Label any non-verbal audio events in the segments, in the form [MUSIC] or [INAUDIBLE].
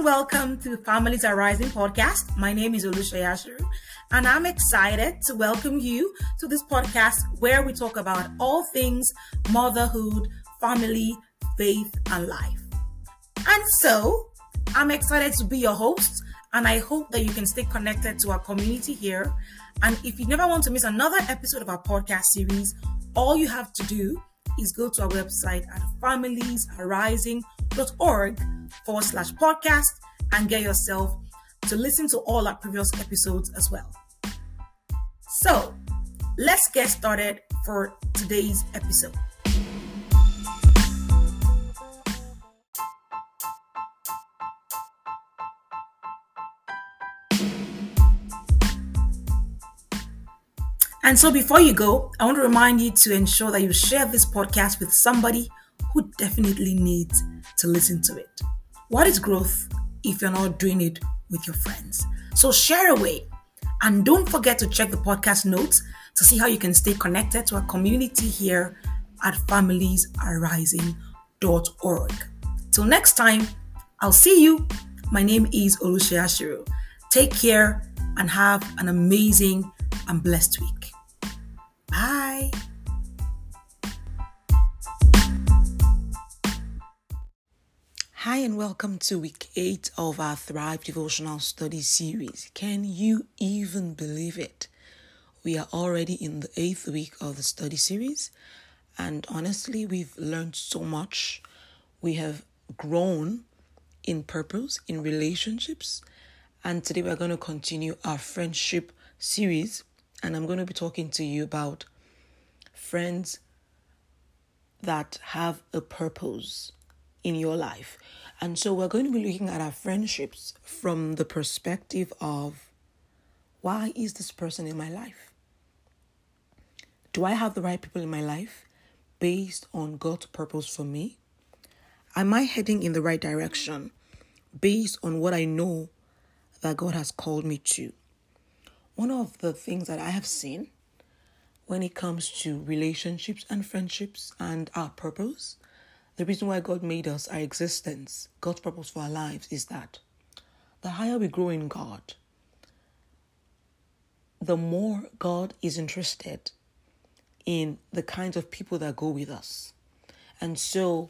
and welcome to Families Arising podcast. My name is Olusha Yashiru, and I'm excited to welcome you to this podcast where we talk about all things motherhood, family, faith, and life. And so, I'm excited to be your host, and I hope that you can stay connected to our community here. And if you never want to miss another episode of our podcast series, all you have to do is go to our website at familiesarising.org forward slash podcast and get yourself to listen to all our previous episodes as well. So let's get started for today's episode. And so before you go, I want to remind you to ensure that you share this podcast with somebody who definitely needs to listen to it. What is growth if you're not doing it with your friends? So share away. And don't forget to check the podcast notes to see how you can stay connected to our community here at familiesarising.org. Till next time, I'll see you. My name is Olushia Take care and have an amazing and blessed week. Bye. Hi, and welcome to week eight of our Thrive Devotional Study series. Can you even believe it? We are already in the eighth week of the study series, and honestly, we've learned so much. We have grown in purpose, in relationships, and today we're going to continue our friendship series. And I'm going to be talking to you about friends that have a purpose in your life. And so we're going to be looking at our friendships from the perspective of why is this person in my life? Do I have the right people in my life based on God's purpose for me? Am I heading in the right direction based on what I know that God has called me to? One of the things that I have seen when it comes to relationships and friendships and our purpose the reason why God made us, our existence, God's purpose for our lives is that the higher we grow in God, the more God is interested in the kinds of people that go with us. And so,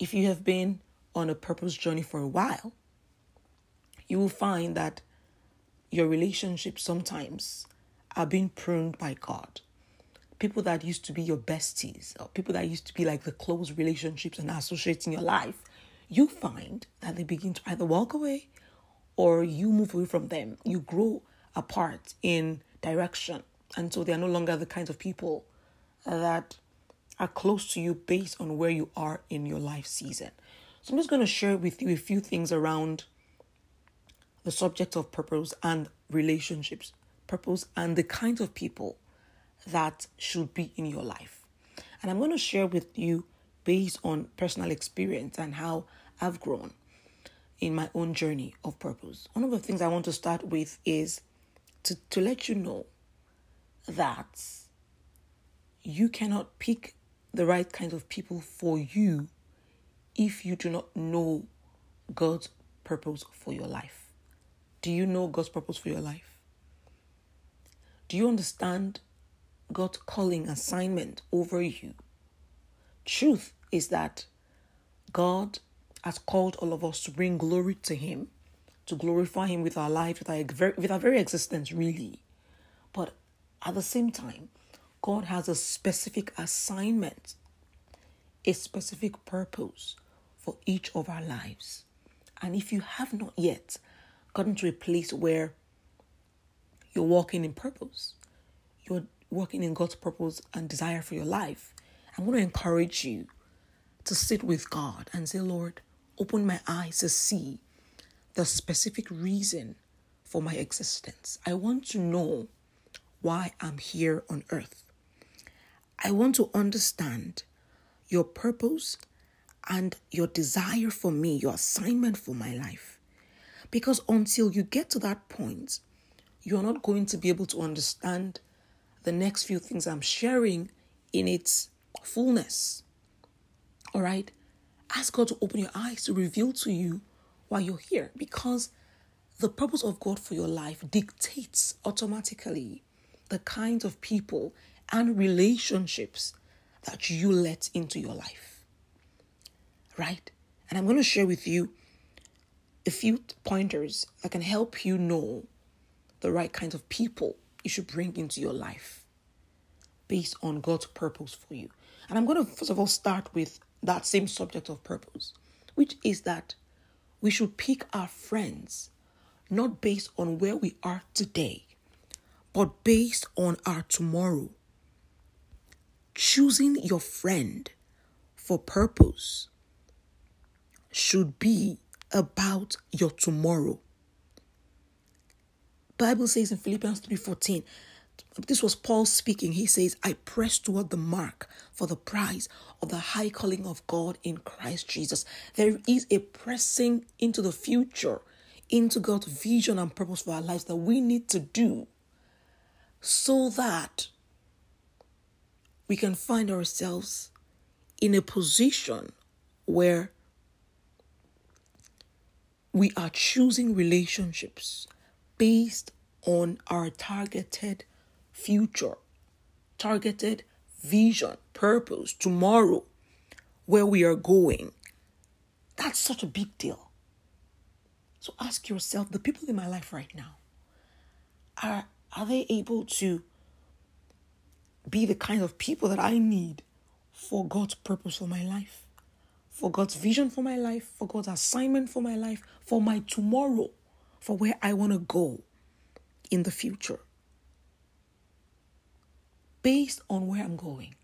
if you have been on a purpose journey for a while, you will find that your relationships sometimes are being pruned by God people that used to be your besties or people that used to be like the close relationships and associates in your life, you find that they begin to either walk away or you move away from them. You grow apart in direction. And so they are no longer the kinds of people that are close to you based on where you are in your life season. So I'm just going to share with you a few things around the subject of purpose and relationships, purpose and the kinds of people that should be in your life. And I'm going to share with you based on personal experience and how I've grown in my own journey of purpose. One of the things I want to start with is to, to let you know that you cannot pick the right kind of people for you if you do not know God's purpose for your life. Do you know God's purpose for your life? Do you understand God's calling assignment over you. Truth is that God has called all of us to bring glory to Him, to glorify Him with our life, with our, with our very existence, really. But at the same time, God has a specific assignment, a specific purpose for each of our lives. And if you have not yet gotten to a place where you're walking in purpose, you're working in God's purpose and desire for your life, I'm going to encourage you to sit with God and say, Lord, open my eyes to see the specific reason for my existence. I want to know why I'm here on earth. I want to understand your purpose and your desire for me, your assignment for my life. Because until you get to that point, you're not going to be able to understand the next few things I'm sharing in its fullness. All right? Ask God to open your eyes to reveal to you why you're here because the purpose of God for your life dictates automatically the kinds of people and relationships that you let into your life. Right? And I'm going to share with you a few pointers that can help you know the right kinds of people you should bring into your life based on God's purpose for you. And I'm going to first of all start with that same subject of purpose, which is that we should pick our friends not based on where we are today, but based on our tomorrow. Choosing your friend for purpose should be about your tomorrow. Bible says in Philippians 3:14 this was Paul speaking. He says, I press toward the mark for the prize of the high calling of God in Christ Jesus. There is a pressing into the future, into God's vision and purpose for our lives that we need to do so that we can find ourselves in a position where we are choosing relationships based on our targeted future, targeted vision, purpose, tomorrow, where we are going. That's such a big deal. So ask yourself the people in my life right now, are, are they able to be the kind of people that I need for God's purpose for my life? For God's vision for my life, for God's assignment for my life, for my tomorrow, for where I want to go in the future based on where I'm going,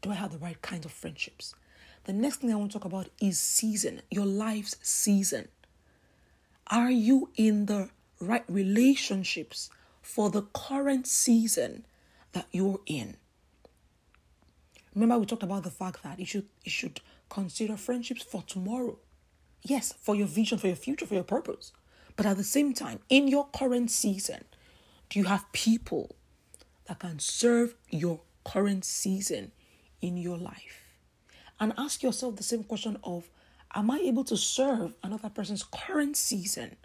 do I have the right kinds of friendships? The next thing I want to talk about is season, your life's season. Are you in the right relationships for the current season that you're in? Remember, we talked about the fact that you should you should consider friendships for tomorrow. Yes, for your vision, for your future, for your purpose. But at the same time, in your current season, do you have people that can serve your current season in your life. And ask yourself the same question of Am I able to serve another person's current season?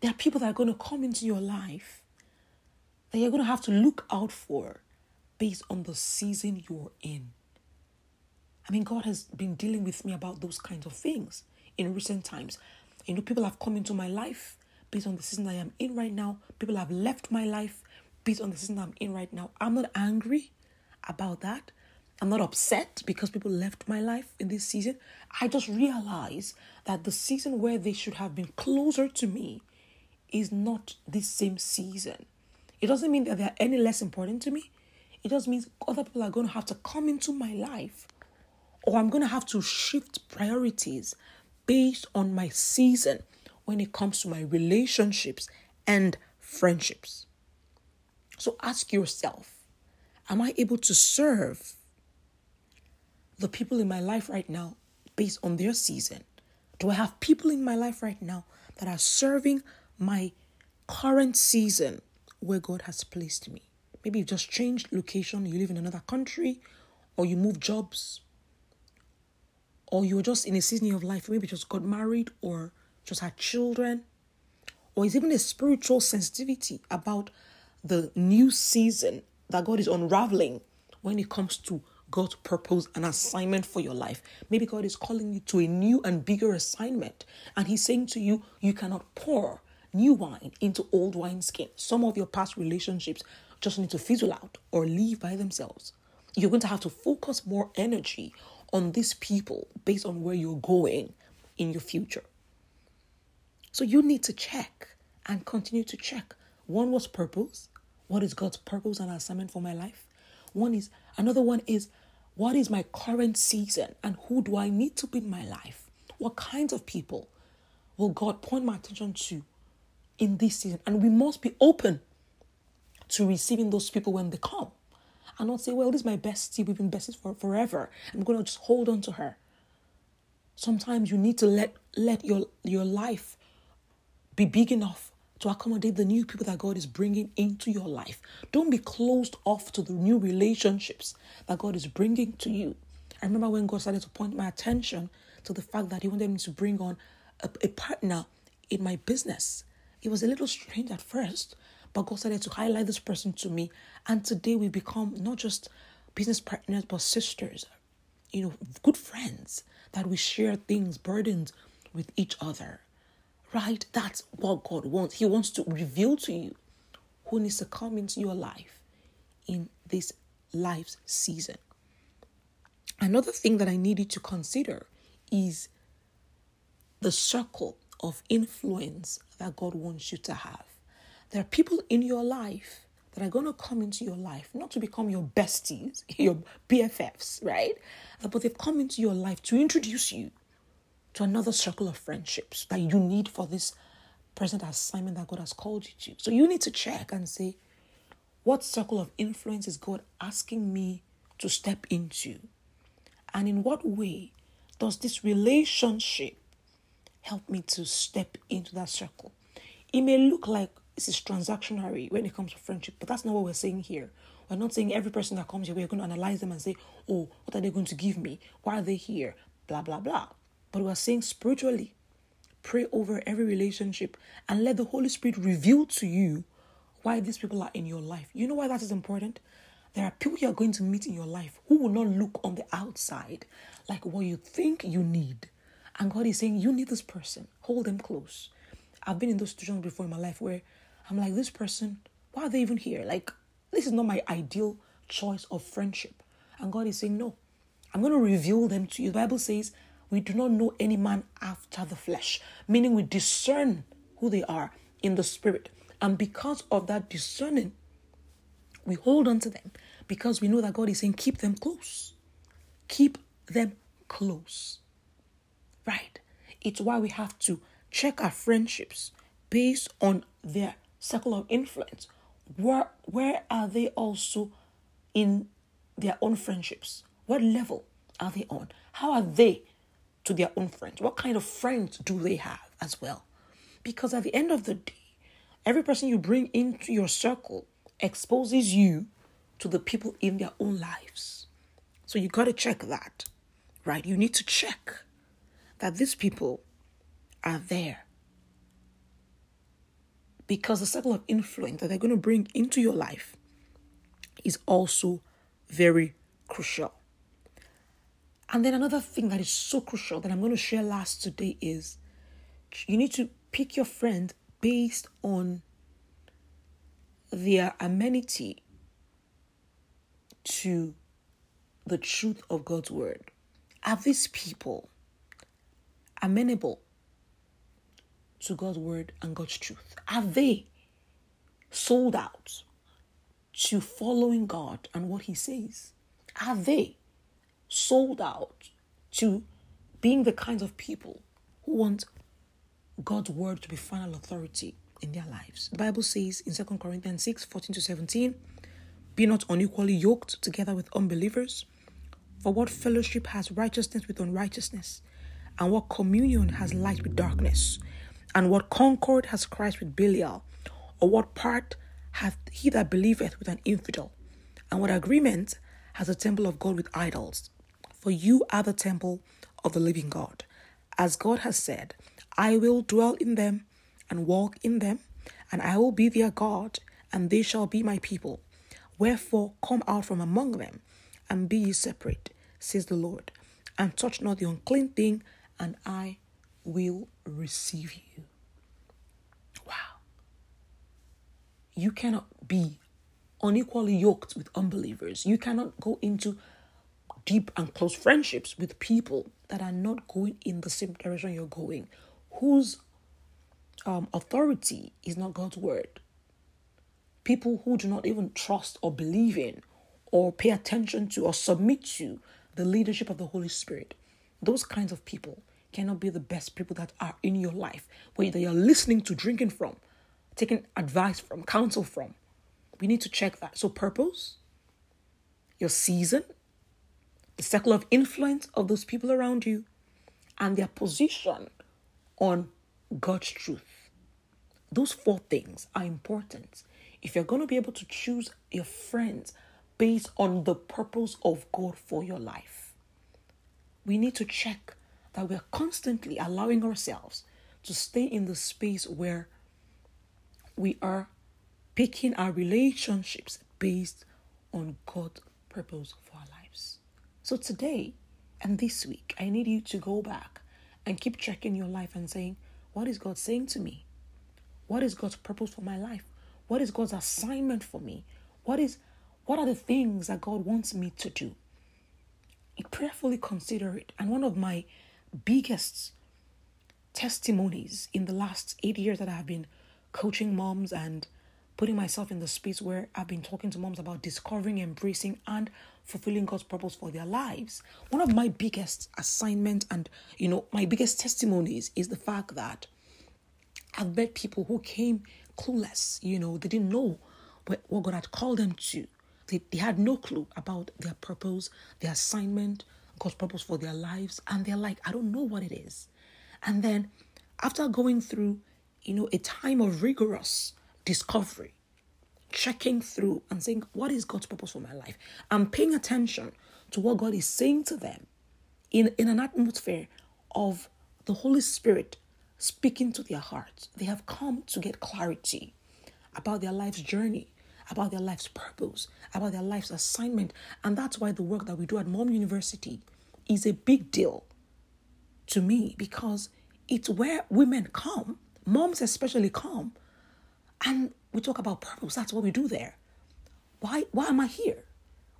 There are people that are going to come into your life that you're going to have to look out for based on the season you're in. I mean, God has been dealing with me about those kinds of things in recent times. You know, people have come into my life based on the season I am in right now. People have left my life based on the season I'm in right now. I'm not angry about that. I'm not upset because people left my life in this season. I just realize that the season where they should have been closer to me is not this same season. It doesn't mean that they're any less important to me. It just means other people are going to have to come into my life, or I'm going to have to shift priorities based on my season when it comes to my relationships and friendships. So ask yourself Am I able to serve the people in my life right now based on their season? Do I have people in my life right now that are serving my current season where God has placed me? Maybe you've just changed location, you live in another country, or you move jobs, or you're just in a season of life, maybe just got married or just had children, or it's even a spiritual sensitivity about the new season that God is unraveling when it comes to God's purpose and assignment for your life. Maybe God is calling you to a new and bigger assignment, and He's saying to you, You cannot pour new wine into old wineskin. Some of your past relationships just need to fizzle out or leave by themselves. You're going to have to focus more energy on these people based on where you're going in your future. So you need to check and continue to check. One was purpose, what is God's purpose and assignment for my life? One is another one is what is my current season and who do I need to be in my life? What kinds of people will God point my attention to in this season? And we must be open to receiving those people when they come. And not say, well, this is my bestie, we've been besties for forever. I'm gonna just hold on to her. Sometimes you need to let let your your life be big enough to accommodate the new people that God is bringing into your life. Don't be closed off to the new relationships that God is bringing to you. I remember when God started to point my attention to the fact that He wanted me to bring on a, a partner in my business. It was a little strange at first, but God started to highlight this person to me. And today we become not just business partners, but sisters, you know, good friends that we share things, burdens with each other. Right? That's what God wants. He wants to reveal to you who needs to come into your life in this life's season. Another thing that I needed to consider is the circle of influence that God wants you to have. There are people in your life that are going to come into your life, not to become your besties, [LAUGHS] your BFFs, right? Uh, but they've come into your life to introduce you to another circle of friendships that you need for this present assignment that God has called you to. So you need to check and say, what circle of influence is God asking me to step into? And in what way does this relationship help me to step into that circle? It may look like this is transactionary when it comes to friendship, but that's not what we're saying here. We're not saying every person that comes here, we're going to analyze them and say, oh, what are they going to give me? Why are they here? Blah, blah, blah. But we're saying spiritually, pray over every relationship and let the Holy Spirit reveal to you why these people are in your life. You know why that is important? There are people you are going to meet in your life who will not look on the outside like what you think you need. And God is saying, You need this person. Hold them close. I've been in those situations before in my life where I'm like, This person, why are they even here? Like, this is not my ideal choice of friendship. And God is saying, No, I'm going to reveal them to you. The Bible says, We do not know any man after the flesh, meaning we discern who they are in the spirit. And because of that discerning, we hold on to them because we know that God is saying, keep them close. Keep them close. Right? It's why we have to check our friendships based on their circle of influence. Where, where are they also in their own friendships? What level are they on? How are they to their own friends? What kind of friends do they have as well? Because at the end of the day, Every person you bring into your circle exposes you to the people in their own lives. So you got to check that, right? You need to check that these people are there. Because the circle of influence that they're going to bring into your life is also very crucial. And then another thing that is so crucial that I'm going to share last today is you need to pick your friend based on their amenity to the truth of God's word. Are these people amenable to God's word and God's truth? Are they sold out to following God and what He says? Are they sold out to being the kinds of people who want God's word to be final authority in their lives. The Bible says in 2 Corinthians 6 14 to 17, Be not unequally yoked together with unbelievers. For what fellowship has righteousness with unrighteousness? And what communion has light with darkness? And what concord has Christ with Belial? Or what part hath he that believeth with an infidel? And what agreement has the temple of God with idols? For you are the temple of the living God. As God has said, I will dwell in them and walk in them, and I will be their God, and they shall be my people. Wherefore, come out from among them, and be ye separate, says the Lord, and touch not the unclean thing, and I will receive you. Wow. You cannot be unequally yoked with unbelievers. You cannot go into deep and close friendships with people that are not going in the same direction you're going whose um, authority is not God's word. People who do not even trust or believe in or pay attention to or submit to the leadership of the Holy Spirit. Those kinds of people cannot be the best people that are in your life, where they are listening to, drinking from, taking advice from, counsel from. We need to check that. So, purpose, your season, the circle of influence of those people around you, and their position on God's truth. Those four things are important. If you're going to be able to choose your friends based on the purpose of God for your life, we need to check that we're constantly allowing ourselves to stay in the space where we are picking our relationships based on God's purpose for our lives. So today and this week, I need you to go back and keep checking your life and saying, What is God saying to me? What is God's purpose for my life? What is God's assignment for me? What is what are the things that God wants me to do? prayerfully consider it. And one of my biggest testimonies in the last eight years that I've been coaching moms and putting myself in the space where I've been talking to moms about discovering, embracing, and fulfilling God's purpose for their lives. One of my biggest assignment and you know my biggest testimonies is the fact that I've met people who came clueless. You know, they didn't know what, what God had called them to. They, they had no clue about their purpose, their assignment, God's purpose for their lives. And they're like, I don't know what it is. And then after going through, you know, a time of rigorous discovery, checking through and saying, what is God's purpose for my life? I'm paying attention to what God is saying to them in, in an atmosphere of the Holy Spirit speaking to their hearts. They have come to get clarity about their life's journey, about their life's purpose, about their life's assignment. And that's why the work that we do at Mom University is a big deal to me because it's where women come, moms especially come, and we talk about purpose. That's what we do there. Why why am I here?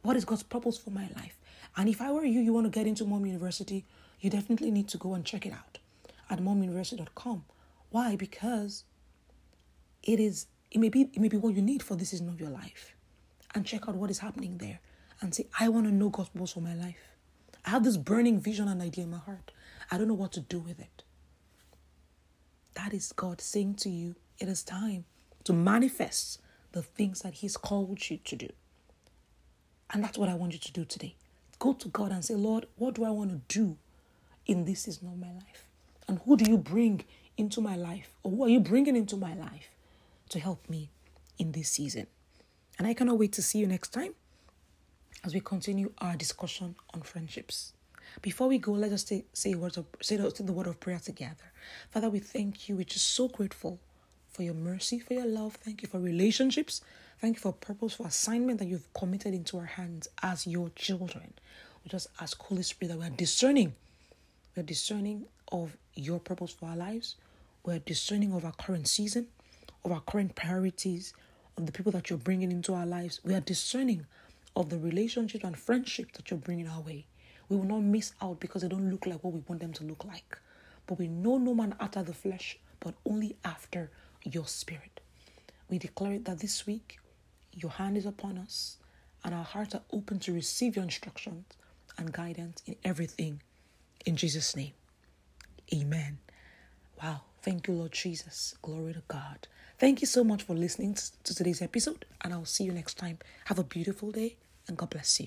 What is God's purpose for my life? And if I were you, you want to get into Mom University, you definitely need to go and check it out at momuniversity.com. Why? Because it is it may be it may be what you need for this season of your life. And check out what is happening there and say, I want to know God's purpose for my life. I have this burning vision and idea in my heart. I don't know what to do with it. That is God saying to you, it is time to manifest the things that He's called you to do. And that's what I want you to do today. Go to God and say, Lord, what do I want to do in this season of my life? And who do you bring into my life? Or who are you bringing into my life to help me in this season? And I cannot wait to see you next time as we continue our discussion on friendships. Before we go, let us say, say words of say the, word of prayer together. Father, we thank you. We're just so grateful for your mercy, for your love. Thank you for relationships. Thank you for purpose, for assignment that you've committed into our hands as your children. We just ask Holy Spirit that we are discerning. We're discerning of your purpose for our lives. We're discerning of our current season, of our current priorities, of the people that you're bringing into our lives. We are discerning of the relationship and friendship that you're bringing our way. We will not miss out because they don't look like what we want them to look like. But we know no man after the flesh, but only after your spirit. We declare that this week your hand is upon us and our hearts are open to receive your instructions and guidance in everything. In Jesus' name, amen. Wow. Thank you, Lord Jesus. Glory to God. Thank you so much for listening to today's episode, and I'll see you next time. Have a beautiful day, and God bless you.